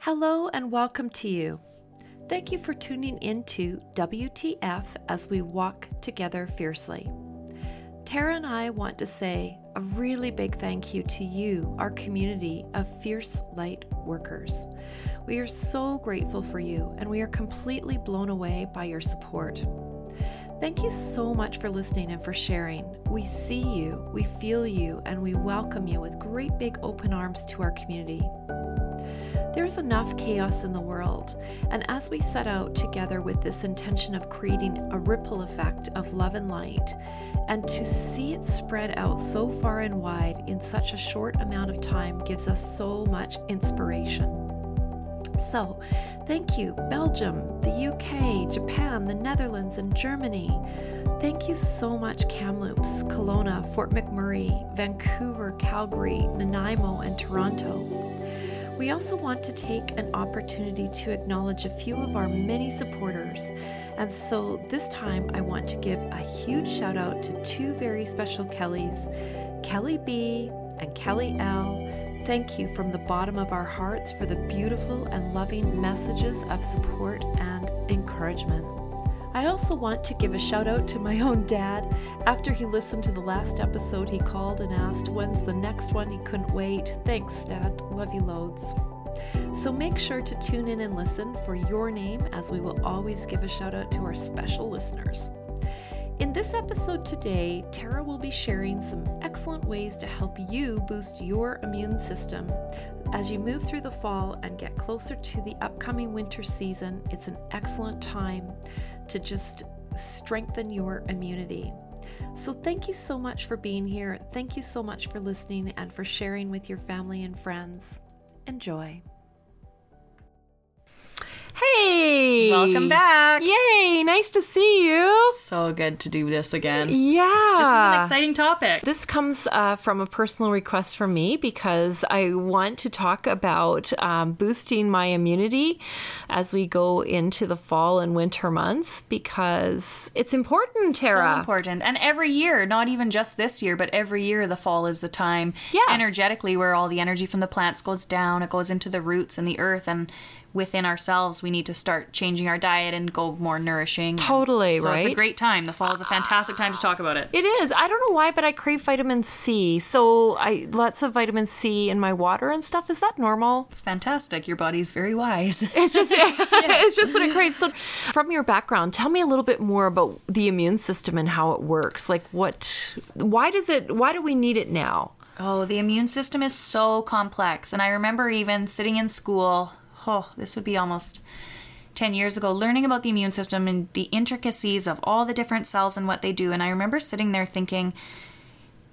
Hello and welcome to you. Thank you for tuning into WTF as we walk together fiercely. Tara and I want to say a really big thank you to you, our community of fierce light workers. We are so grateful for you and we are completely blown away by your support. Thank you so much for listening and for sharing. We see you, we feel you, and we welcome you with great big open arms to our community. There's enough chaos in the world, and as we set out together with this intention of creating a ripple effect of love and light, and to see it spread out so far and wide in such a short amount of time gives us so much inspiration. So, thank you, Belgium, the UK, Japan, the Netherlands, and Germany. Thank you so much, Kamloops, Kelowna, Fort McMurray, Vancouver, Calgary, Nanaimo, and Toronto. We also want to take an opportunity to acknowledge a few of our many supporters. And so this time I want to give a huge shout out to two very special Kellys, Kelly B and Kelly L. Thank you from the bottom of our hearts for the beautiful and loving messages of support and encouragement. I also want to give a shout out to my own dad. After he listened to the last episode, he called and asked, When's the next one? He couldn't wait. Thanks, Dad. Love you loads. So make sure to tune in and listen for your name, as we will always give a shout out to our special listeners. In this episode today, Tara will be sharing some excellent ways to help you boost your immune system. As you move through the fall and get closer to the upcoming winter season, it's an excellent time to just strengthen your immunity. So, thank you so much for being here. Thank you so much for listening and for sharing with your family and friends. Enjoy. Hey! Welcome back. Yay! Nice to see you. So good to do this again. Yeah. This is an exciting topic. This comes uh, from a personal request from me because I want to talk about um, boosting my immunity as we go into the fall and winter months because it's important, Tara. So important. And every year, not even just this year, but every year, the fall is the time Yeah. energetically where all the energy from the plants goes down. It goes into the roots and the earth. And within ourselves, we need to start changing our diet and go more nourishing. Totally, so it's a great time. The fall is a fantastic time to talk about it. It is. I don't know why, but I crave vitamin C. So I lots of vitamin C in my water and stuff. Is that normal? It's fantastic. Your body's very wise. It's just it's just what it craves. So from your background, tell me a little bit more about the immune system and how it works. Like what why does it why do we need it now? Oh, the immune system is so complex. And I remember even sitting in school, oh, this would be almost 10 years ago, learning about the immune system and the intricacies of all the different cells and what they do. And I remember sitting there thinking,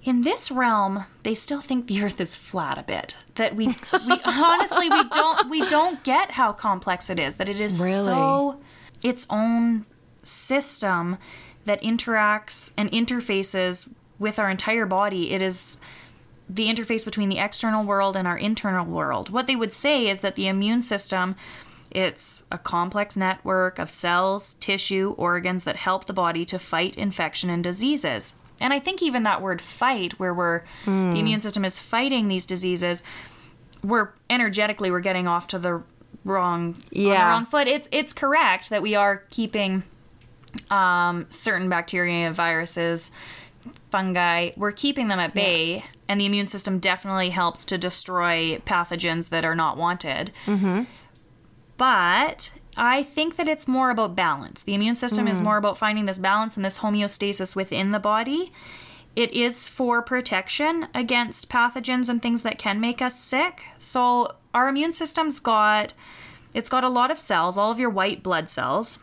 in this realm, they still think the earth is flat a bit. That we, we honestly, we don't, we don't get how complex it is, that it is Really? so its own system that interacts and interfaces with our entire body. It is the interface between the external world and our internal world. What they would say is that the immune system it's a complex network of cells, tissue, organs that help the body to fight infection and diseases. And I think even that word fight where we're the immune system is fighting these diseases, we're energetically we're getting off to the wrong on the Yeah. wrong foot. It's it's correct that we are keeping um, certain bacteria, viruses, fungi, we're keeping them at bay, and the immune system definitely helps to destroy pathogens that are not wanted. Mm-hmm. But I think that it's more about balance. The immune system is more about finding this balance and this homeostasis within the body. It is for protection against pathogens and things that can make us sick. So our immune system's got it's got a lot of cells, all of your white blood cells,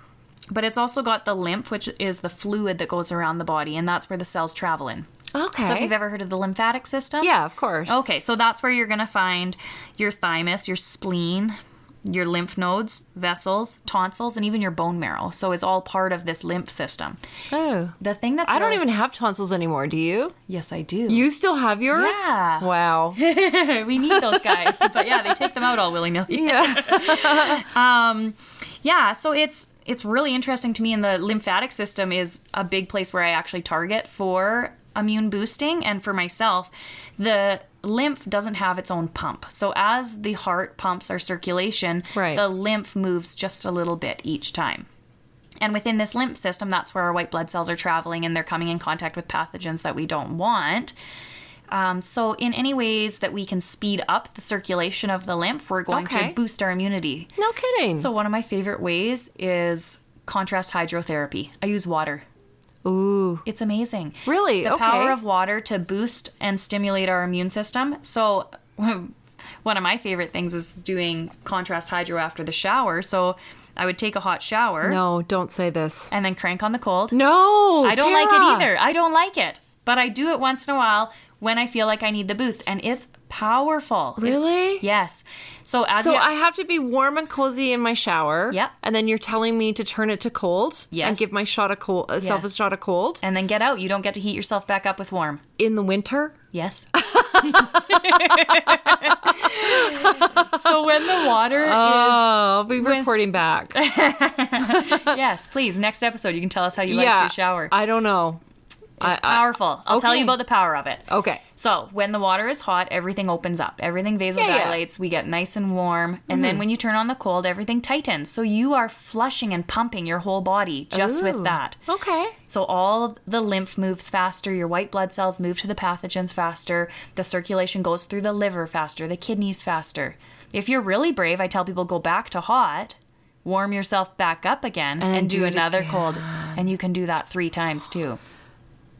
but it's also got the lymph, which is the fluid that goes around the body, and that's where the cells travel in. Okay. So if you've ever heard of the lymphatic system, yeah, of course. Okay, so that's where you're going to find your thymus, your spleen, your lymph nodes, vessels, tonsils, and even your bone marrow. So it's all part of this lymph system. Oh. The thing that's I don't even have tonsils anymore, do you? Yes, I do. You still have yours? Yeah. Wow. we need those guys, but yeah, they take them out all willy nilly. yeah. um Yeah, so it's it's really interesting to me, and the lymphatic system is a big place where I actually target for immune boosting, and for myself, the lymph doesn't have its own pump. So as the heart pumps our circulation, Right. the lymph moves just a little bit each time. And within this lymph system, that's where our white blood cells are traveling and they're coming in contact with pathogens that we don't want. Um, so, in any ways that we can speed up the circulation of the lymph, we're going Okay. to boost our immunity. No kidding. So, one of my favorite ways is contrast hydrotherapy. I use water. Ooh. It's amazing. Really? The Okay. power of water to boost and stimulate our immune system. So, one of my favorite things is doing contrast hydro after the shower. So, I would take a hot shower No, don't say this. and then crank on the cold. No. I don't like it either. I don't like it. But I do it once in a while when I feel like I need the boost. And it's powerful. It- Really? yes. So, as So you. I have to be warm and cozy in my shower. Yep. And then you're telling me to turn it to cold. Yes. And give my shot of cold, uh, self a Yes. shot of cold and then get out. You don't get to heat yourself back up with warm. in the winter. Yes. so when the water is Oh, I'll be reporting back. yes, please next episode you can tell us how you like yeah. to shower. I don't know. It's I- I- powerful. I'll tell you about the power of it. Okay. So when the water is hot, everything opens up. Everything vasodilates. We get nice and warm. And Mm-hmm. then when you turn on the cold, everything tightens. So you are flushing and pumping your whole body just Ooh. with that. Okay. So all the lymph moves faster, your white blood cells move to the pathogens faster, the circulation goes through the liver faster, the kidneys faster. If you're really brave, I tell people go back to hot, warm yourself back up again, and, then do, another cold. And you can do that three times too.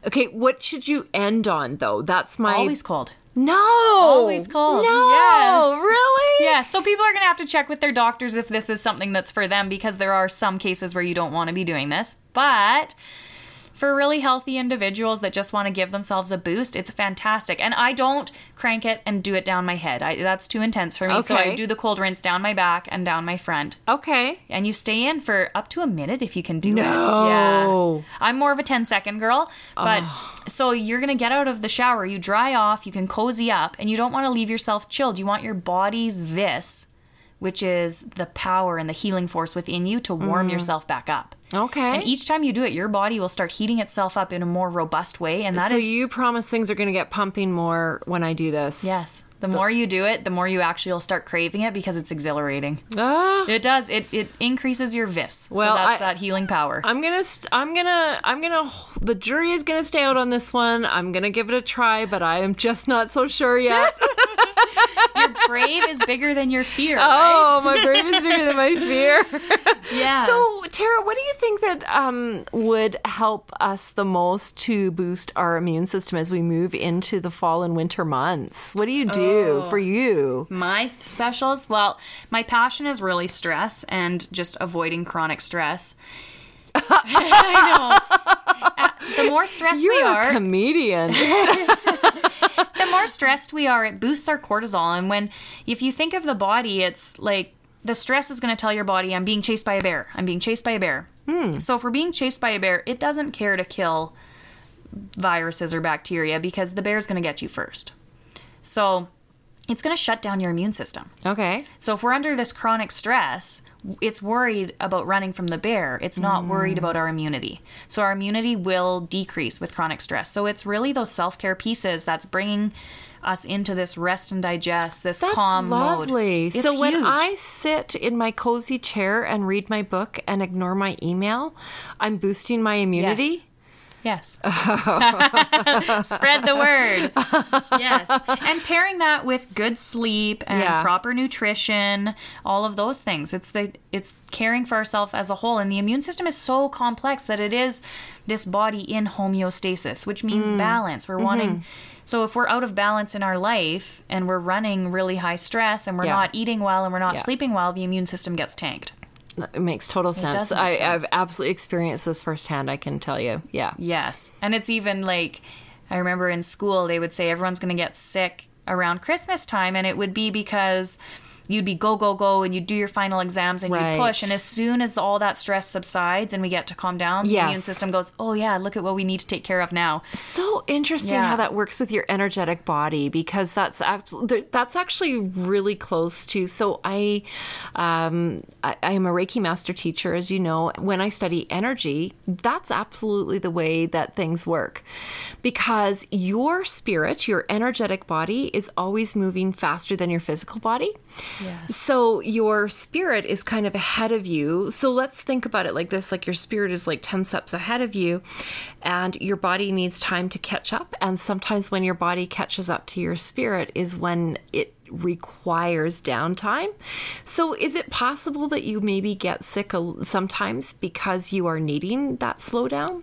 Okay. What should you end on though? That's my Always cold. no. Always cold. No. Yes. Really? Yeah, so people are going to have to check with their doctors if this is something that's for them because there are some cases where you don't want to be doing this. But for really healthy individuals that just want to give themselves a boost, it's fantastic. And I don't crank it and do it down my head. I, that's too intense for me. Okay. So I do the cold rinse down my back and down my front. Okay. And you stay in for up to a minute if you can do it. No. Yeah. I'm more of a 10 second girl, but so you're going to get out of the shower, you dry off, you can cozy up, and you don't want to leave yourself chilled. You want your body's vis, which is the power and the healing force within you, to warm mm. yourself back up. Okay. And each time you do it, your body will start heating itself up in a more robust way. And that is so you promise things are going to get pumping more when I do this. yes. The more you do it, the more you actually will start craving it because it's exhilarating. Ah. It does. It it increases your vis. Well, so that's I- that healing power. I'm gonna, st- I'm gonna, I'm gonna. The jury is gonna stay out on this one. I'm gonna give it a try, but I am just not so sure yet. Your brave is bigger than your fear. right? oh, my brave is bigger than my fear. Yeah. So, Tara, what do you think that um, would help us the most to boost our immune system as we move into the fall and winter months? What do you do Oh. For you? my specials, well, my passion is really stress and just avoiding chronic stress. I know. Uh, The more stressed we You're are, a comedian. the more stressed we are, it boosts our cortisol. And when, if you think of the body, it's like the stress is going to tell your body, I'm being chased by a bear. I'm being chased by a bear. So if we're being chased by a bear, it doesn't care to kill viruses or bacteria because the bear's going to get you first. So it's going to shut down your immune system. okay. So if we're under this chronic stress, it's worried about running from the bear. It's not mm. worried about our immunity. So our immunity will decrease with chronic stress. So it's really those self-care pieces that's bringing us into this rest and digest, this That's calm lovely. mode. It's so when. I sit in my cozy chair and read my book and ignore my email, I'm boosting my immunity. Yes. Spread the word. yes. And pairing that with good sleep and Yeah. proper nutrition, all of those things. It's the it's caring for ourselves as a whole. And the immune system is so complex that it is this body in homeostasis, which means Mm. balance. We're Mm-hmm. wanting so if we're out of balance in our life and we're running really high stress and we're Yeah. not eating well and we're not Yeah. sleeping well, the immune system gets tanked. It makes total sense. I, sense. I've absolutely experienced this firsthand. I can tell you. Yeah. Yes. And it's even like, I remember in school, they would say everyone's going to get sick around Christmas time. And it would be because you'd be go go go and you'd do your final exams and Right. you'd push. And as soon as all that stress subsides and we get to calm down the immune system goes oh yeah look at what we need to take care of now. So interesting Yeah. how that works with your energetic body because that's that's actually really close to so i um I, I am a reiki master teacher as you know. When i study energy that's absolutely the way that things work because your spirit your energetic body is always moving faster than your physical body yes so your spirit is kind of ahead of you. So let's think about it like this like your spirit is like 10 steps ahead of you and your body needs time to catch up and sometimes when your body catches up to your spirit is when it requires downtime. So is it possible that you maybe get sick sometimes because you are needing that slowdown?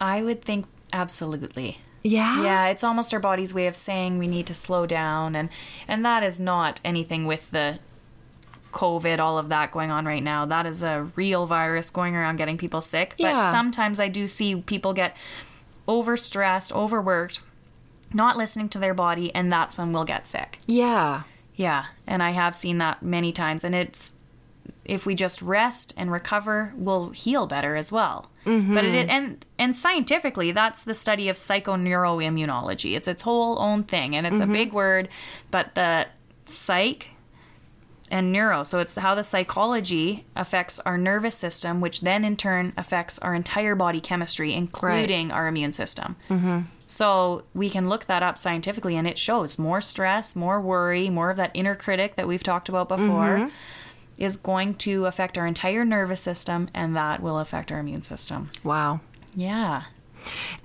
i would think absolutely Yeah. yeah it's almost our body's way of saying we need to slow down and and that is not anything with the covid all of that going on right now that is a real virus going around getting people sick but Yeah. sometimes i do see people get overstressed overworked not listening to their body and that's when we'll get sick Yeah. yeah and i have seen that many times and it's if we just rest and recover we'll heal better as well. Mm-hmm. But it and and scientifically that's the study of psychoneuroimmunology. It's its whole own thing and it's a mm-hmm. big word but the psych and neuro so it's how the psychology affects our nervous system which then in turn affects our entire body chemistry including our immune system. Mm-hmm. So we can look that up scientifically, and it shows more stress, more worry, more of that inner critic that we've talked about before is going to affect our entire nervous system, and that will affect our immune system. Wow. Yeah.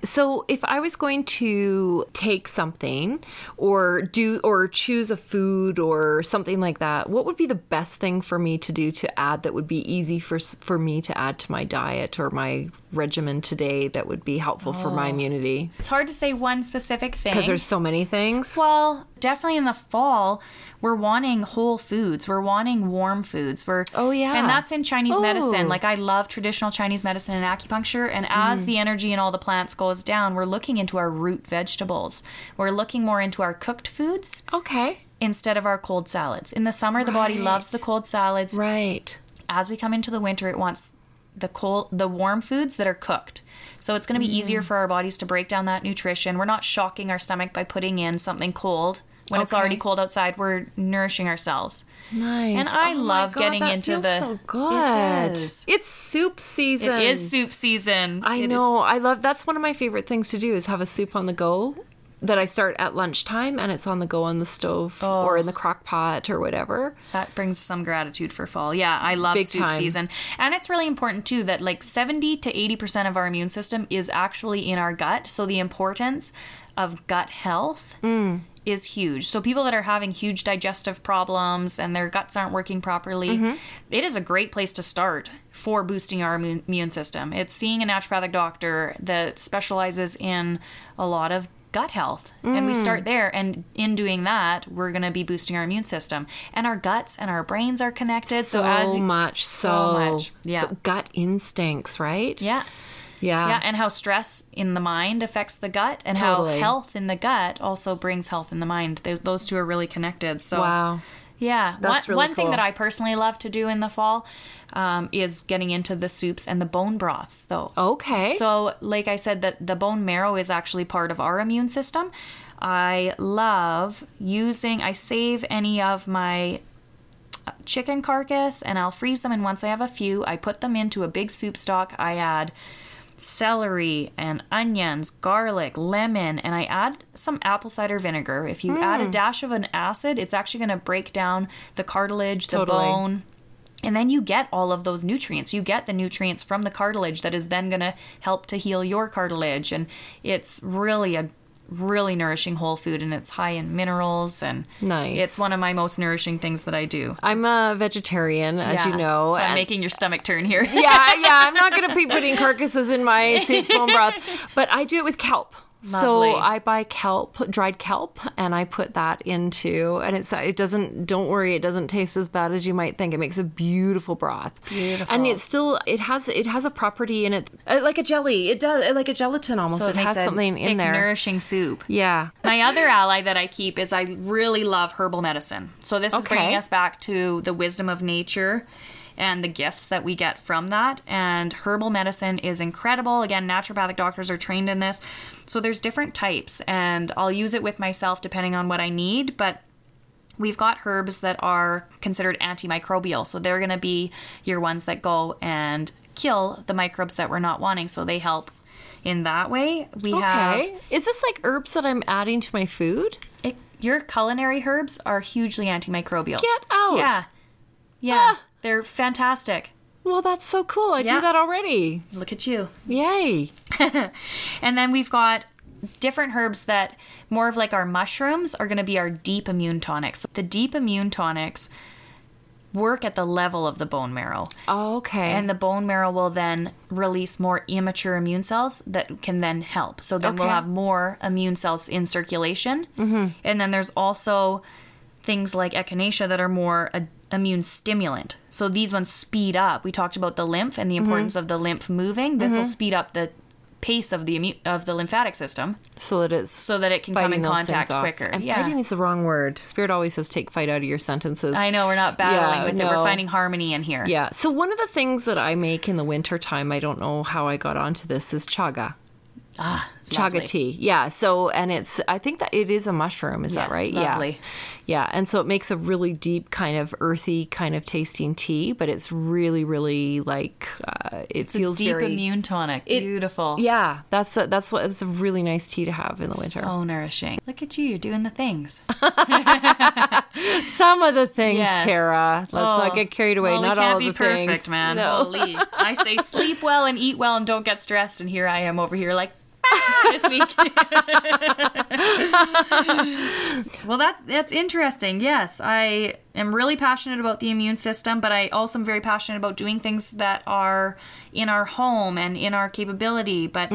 So if I was going to take something or do or choose a food or something like that, what would be the best thing for me to do to add that would be easy for for me to add to my diet or my regimen today that would be helpful for my oh. immunity? It's hard to say one specific thing. Because there's so many things. well, definitely in the fall, we're wanting whole foods. We're wanting warm foods. We're Oh, yeah. and that's in Chinese medicine. Oh. Mm-hmm. Like I love traditional Chinese medicine and acupuncture. And as the energy in all the plants goes down, we're looking into our root vegetables. We're looking more into our cooked foods Okay. instead of our cold salads. In the summer, the body loves the cold salads. Right. As we come into the winter, it wants the cold, the warm foods that are cooked. So it's going to be easier Mm. for our bodies to break down that nutrition. We're not shocking our stomach by putting in something cold. When it's already cold outside, we're nourishing ourselves. Nice. And I Oh love God, getting into the- so It good. does. It's soup season. It is soup season. I It is- know. I love that's one of my favorite things to do is have a soup on the go that I start at lunchtime and it's on the go on the stove Oh. or in the crock pot or whatever. That brings some gratitude for fall. Yeah, I love Big soup time. season. And it's really important too that like 70 to 80% of our immune system is actually in our gut. So the importance of gut health Mm. Is huge. So people that are having huge digestive problems and their guts aren't working properly, Mm-hmm. it is a great place to start for boosting our immune system. It's seeing a naturopathic doctor that specializes in a lot of gut health. And we Mm. start there and in doing that, we're going to be boosting our immune system. And our guts and our brains are connected. So, So, as you- much so, so much. Yeah. The gut instincts, right? yeah. Yeah. Yeah, and how stress in the mind affects the gut, and Totally. how health in the gut also brings health in the mind. Th- Those two are really connected. So, wow. yeah, That's one, really one thing that I personally love to do in the fall um, is getting into the soups and the bone broths, though. Okay. So, like I said, that the bone marrow is actually part of our immune system. I love using. I save any of my uh, chicken carcass and I'll freeze them. And once I have a few, I put them into a big soup stock. I add celery and onions, garlic, lemon, and I add some apple cider vinegar. If you add a hmm. dash of an acid, it's actually going to break down the cartilage, the Totally. bone. And then you get all of those nutrients. You get the nutrients from the cartilage that is then going to help to heal your cartilage. And it's really a really nourishing whole food and it's high in minerals and Nice. it's one of my most nourishing things that I do. I'm a vegetarian, as you know. So I'm making your stomach turn here. yeah, yeah. I'm not going to be putting carcasses in my soup bone broth, but I do it with kelp. So I buy kelp, dried kelp, and I put that into, and it's it doesn't. Don't worry, it doesn't taste as bad as you might think. It makes a beautiful broth. Beautiful. and it's still it has it has a property in it uh, like a jelly. It does like a gelatin almost. So it, makes has something thick, in there. nourishing soup. yeah. My other ally that I keep is I really love herbal medicine. So this is Okay. bringing us back to the wisdom of nature and the gifts that we get from that. And herbal medicine is incredible. Again, naturopathic doctors are trained in this. So there's different types, and I'll use it with myself depending on what I need, but we've got herbs that are considered antimicrobial. So they're going to be your ones that go and kill the microbes that we're not wanting. So they help in that way. We have Okay. Is this like herbs that I'm adding to my food? it, your culinary herbs are hugely antimicrobial. Get out. Yeah. Yeah. Ah. They're fantastic. Well, that's so cool. I Yeah. do that already. Look at you. Yay. And then we've got different herbs that more of like our mushrooms are going to be our deep immune tonics. So the deep immune tonics work at the level of the bone marrow. Okay. And the bone marrow will then release more immature immune cells that can then help. So then we'll have more immune cells in circulation. Mm-hmm. And then there's also things like echinacea that are more a, immune stimulant. So these ones speed up. We talked about the lymph and the Mm-hmm. importance of the lymph moving. This will speed up the pace of the immune of the lymphatic system so that it's so that it can come in contact quicker. And yeah. fighting is the wrong word. Spirit always says take fight out of your sentences. I know we're not battling Yeah, with it. We're finding harmony in here. yeah. So one of the things that I make in the winter time, I don't know how I got onto this, is chaga. Ah, Chaga lovely. tea. Yeah. So and it's I think that it is a mushroom, is that right? lovely. Yeah. Yeah. And so it makes a really deep kind of earthy kind of tasting tea, but it's really, really like uh, it feels Deep very immune tonic. It- Beautiful. Yeah, that's a, that's what it's a really nice tea to have in the winter. So nourishing. Look at you, you're doing the things. Some of the things, Yes. Tara. Let's not Oh, get carried away. well, not all be the perfect, things. man. No. Holy. I say sleep well and eat well and don't get stressed, and here I am over here like this week. well, that that's interesting. Yes, I am really passionate about the immune system, but I also am very passionate about doing things that are in our home and in our capability. But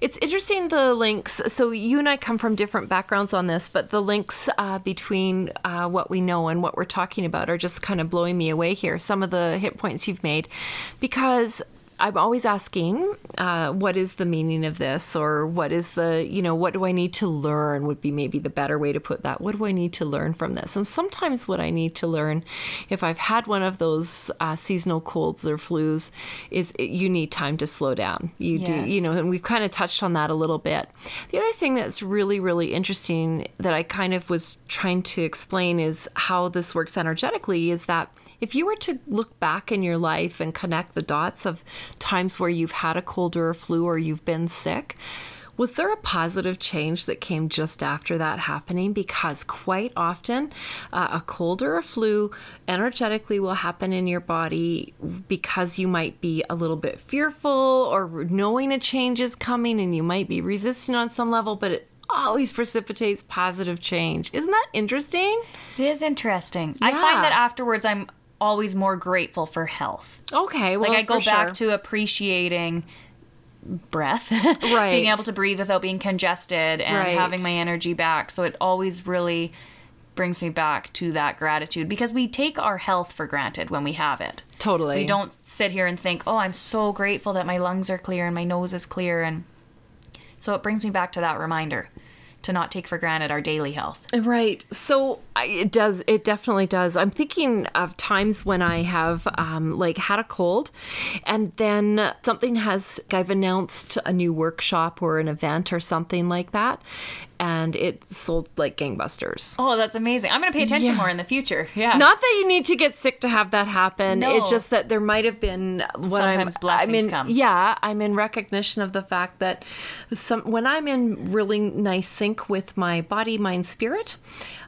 It's interesting the links. So you and I come from different backgrounds on this, but the links uh, between uh, what we know and what we're talking about are just kind of blowing me away here. Some of the hit points you've made, because I'm always asking, uh, what is the meaning of this, or what is the, you know, what do I need to learn? Would be maybe the better way to put that. What do I need to learn from this? And sometimes what I need to learn, if I've had one of those uh, seasonal colds or flus, is it, you need time to slow down. You do, Yes. you know, and we've kind of touched on that a little bit. The other thing that's really, really interesting that I kind of was trying to explain is how this works energetically is that if you were to look back in your life and connect the dots of times where you've had a cold or a flu or you've been sick, was there a positive change that came just after that happening? Because quite often, uh, a cold or a flu energetically will happen in your body because you might be a little bit fearful or knowing a change is coming and you might be resisting on some level, but it always precipitates positive change. Isn't that interesting? it is interesting. I find that afterwards, I'm always more grateful for health. Okay, well, like I go back sure. to appreciating breath Right. being able to breathe without being congested and Right. having my energy back so it always really brings me back to that gratitude because we take our health for granted when we have it totally. we don't sit here and think oh i'm so grateful that my lungs are clear and my nose is clear and so it brings me back to that reminder to not take for granted our daily health Right. So it does. It definitely does. I'm thinking of times when I have um, like had a cold, and then something has. I've announced a new workshop or an event or something like that, and it sold like gangbusters. oh that's amazing i'm going to pay attention Yeah. more in the future yeah Not that you need to get sick to have that happen. No. It's just that there might have been what Sometimes I'm, blessings I'm in, come. Yeah, I'm in recognition of the fact that some when I'm in really nice sync with my body, mind, spirit,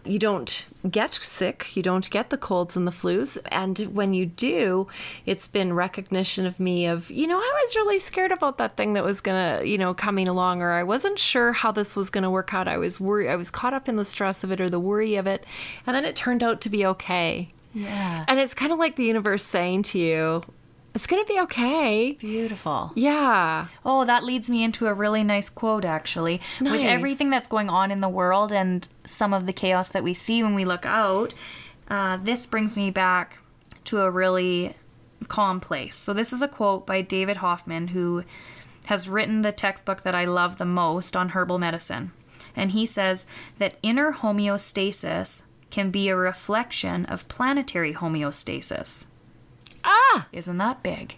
you don't get sick, you don't get the colds and the flus, and when you do, it's been recognition of me of you know I was really scared about that thing that was gonna you know coming along, or I wasn't sure how this was gonna work out. I was worried, I was caught up in the stress of it or the worry of it, and then it turned out to be okay. yeah And it's kind of like the universe saying to you, It's going to be okay. Beautiful. Yeah. Oh, that leads me into a really nice quote, actually. With everything that's going on in the world and some of the chaos that we see when we look out, uh, this brings me back to a really calm place. So, this is a quote by David Hoffmann, who has written the textbook that I love the most on herbal medicine. And he says that inner homeostasis can be a reflection of planetary homeostasis. Ah. Isn't that big?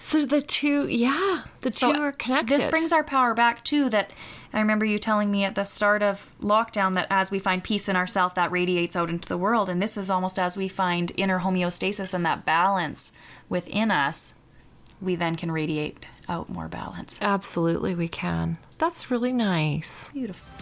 So the two, yeah, the two are connected. This brings our power back too. That I remember you telling me at the start of lockdown that as we find peace in ourselves, that radiates out into the world. And this is almost as we find inner homeostasis and that balance within us, we then can radiate out more balance. Absolutely, we can. That's really nice. Beautiful.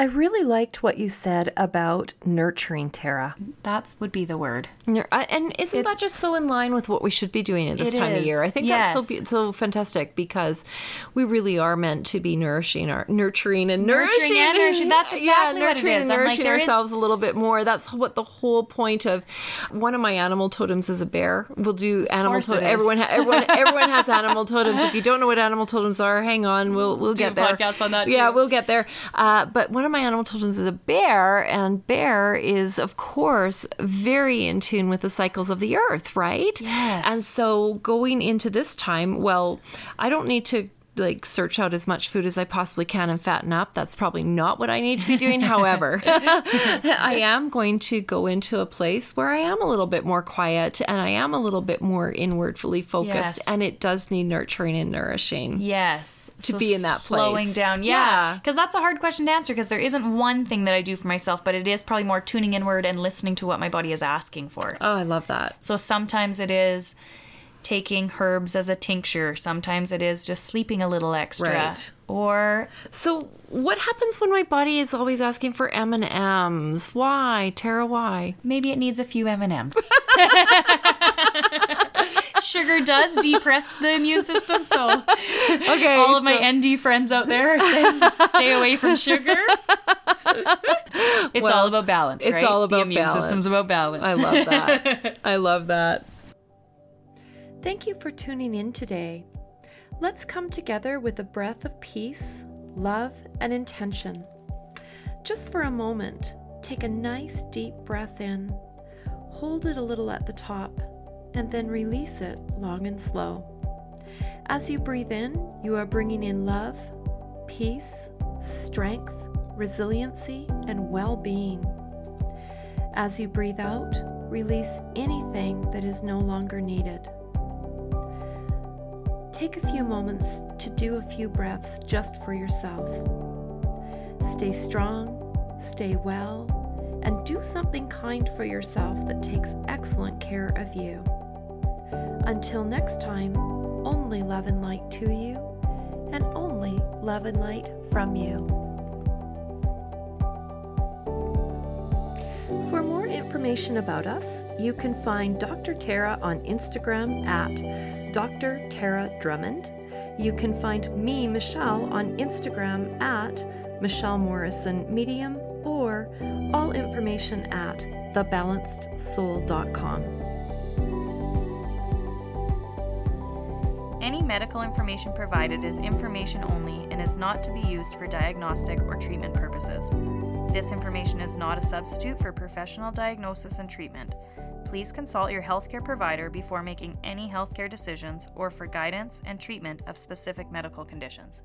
I really liked what you said about nurturing, Tara. That would be the word. Nur- And isn't that just so in line with what we should be doing at this It time of year? I think Yes. that's so so fantastic because we really are meant to be nourishing our nurturing and Nurturing nourishing and nourishing. That's exactly yeah, what it nurturing. And I'm like, nourishing there is- ourselves a little bit more. That's what the whole point of one of my animal totems is a bear. We'll do animal totems. Everyone, ha- everyone, everyone has animal totems. If you don't know what animal totems are, hang on. We'll we'll Do get a there. podcast on that, Yeah, too. we'll get there. Uh, but one of my animal totems is a bear, and bear is, of course, very in tune with the cycles of the earth, right? Yes. And so going into this time, well, I don't need to like search out as much food as I possibly can and fatten up. That's probably not what I need to be doing. However, I am going to go into a place where I am a little bit more quiet and I am a little bit more inwardly focused Yes. and it does need nurturing and nourishing. Yes. To be in that Slowing place. Slowing down. Yeah. Yeah. Because that's a hard question to answer because there isn't one thing that I do for myself, but it is probably more tuning inward and listening to what my body is asking for. Oh, I love that. So sometimes it is taking herbs as a tincture. Sometimes it is just sleeping a little extra. Right. Or So, what happens when my body is always asking for M and M's? Why, Tara? Why? maybe it needs a few M&Ms. Sugar does depress the immune system, so Okay, all of my ND friends out there are saying stay away from sugar. it's Well, all about balance, it's right? all about the immune balance. system's about balance. I love that. I love that. Thank you for tuning in today. Let's come together with a breath of peace, love, and intention. Just for a moment, take a nice deep breath in, hold it a little at the top, and then release it long and slow. As you breathe in, you are bringing in love, peace, strength, resiliency, and well being. As you breathe out, release anything that is no longer needed. Take a few moments to do a few breaths just for yourself. Stay strong, stay well, and do something kind for yourself that takes excellent care of you. Until next time, only love and light to you, and only love and light from you. Information about us, you can find Dr. Tara on Instagram at Dr. Tara Drummond. You can find me, Michelle, on Instagram at Michelle Morrison Medium or all information at thebalancedsoul.com. Any medical information provided is information only and is not to be used for diagnostic or treatment purposes. This information is not a substitute for professional diagnosis and treatment. Please consult your healthcare provider before making any healthcare decisions or for guidance and treatment of specific medical conditions.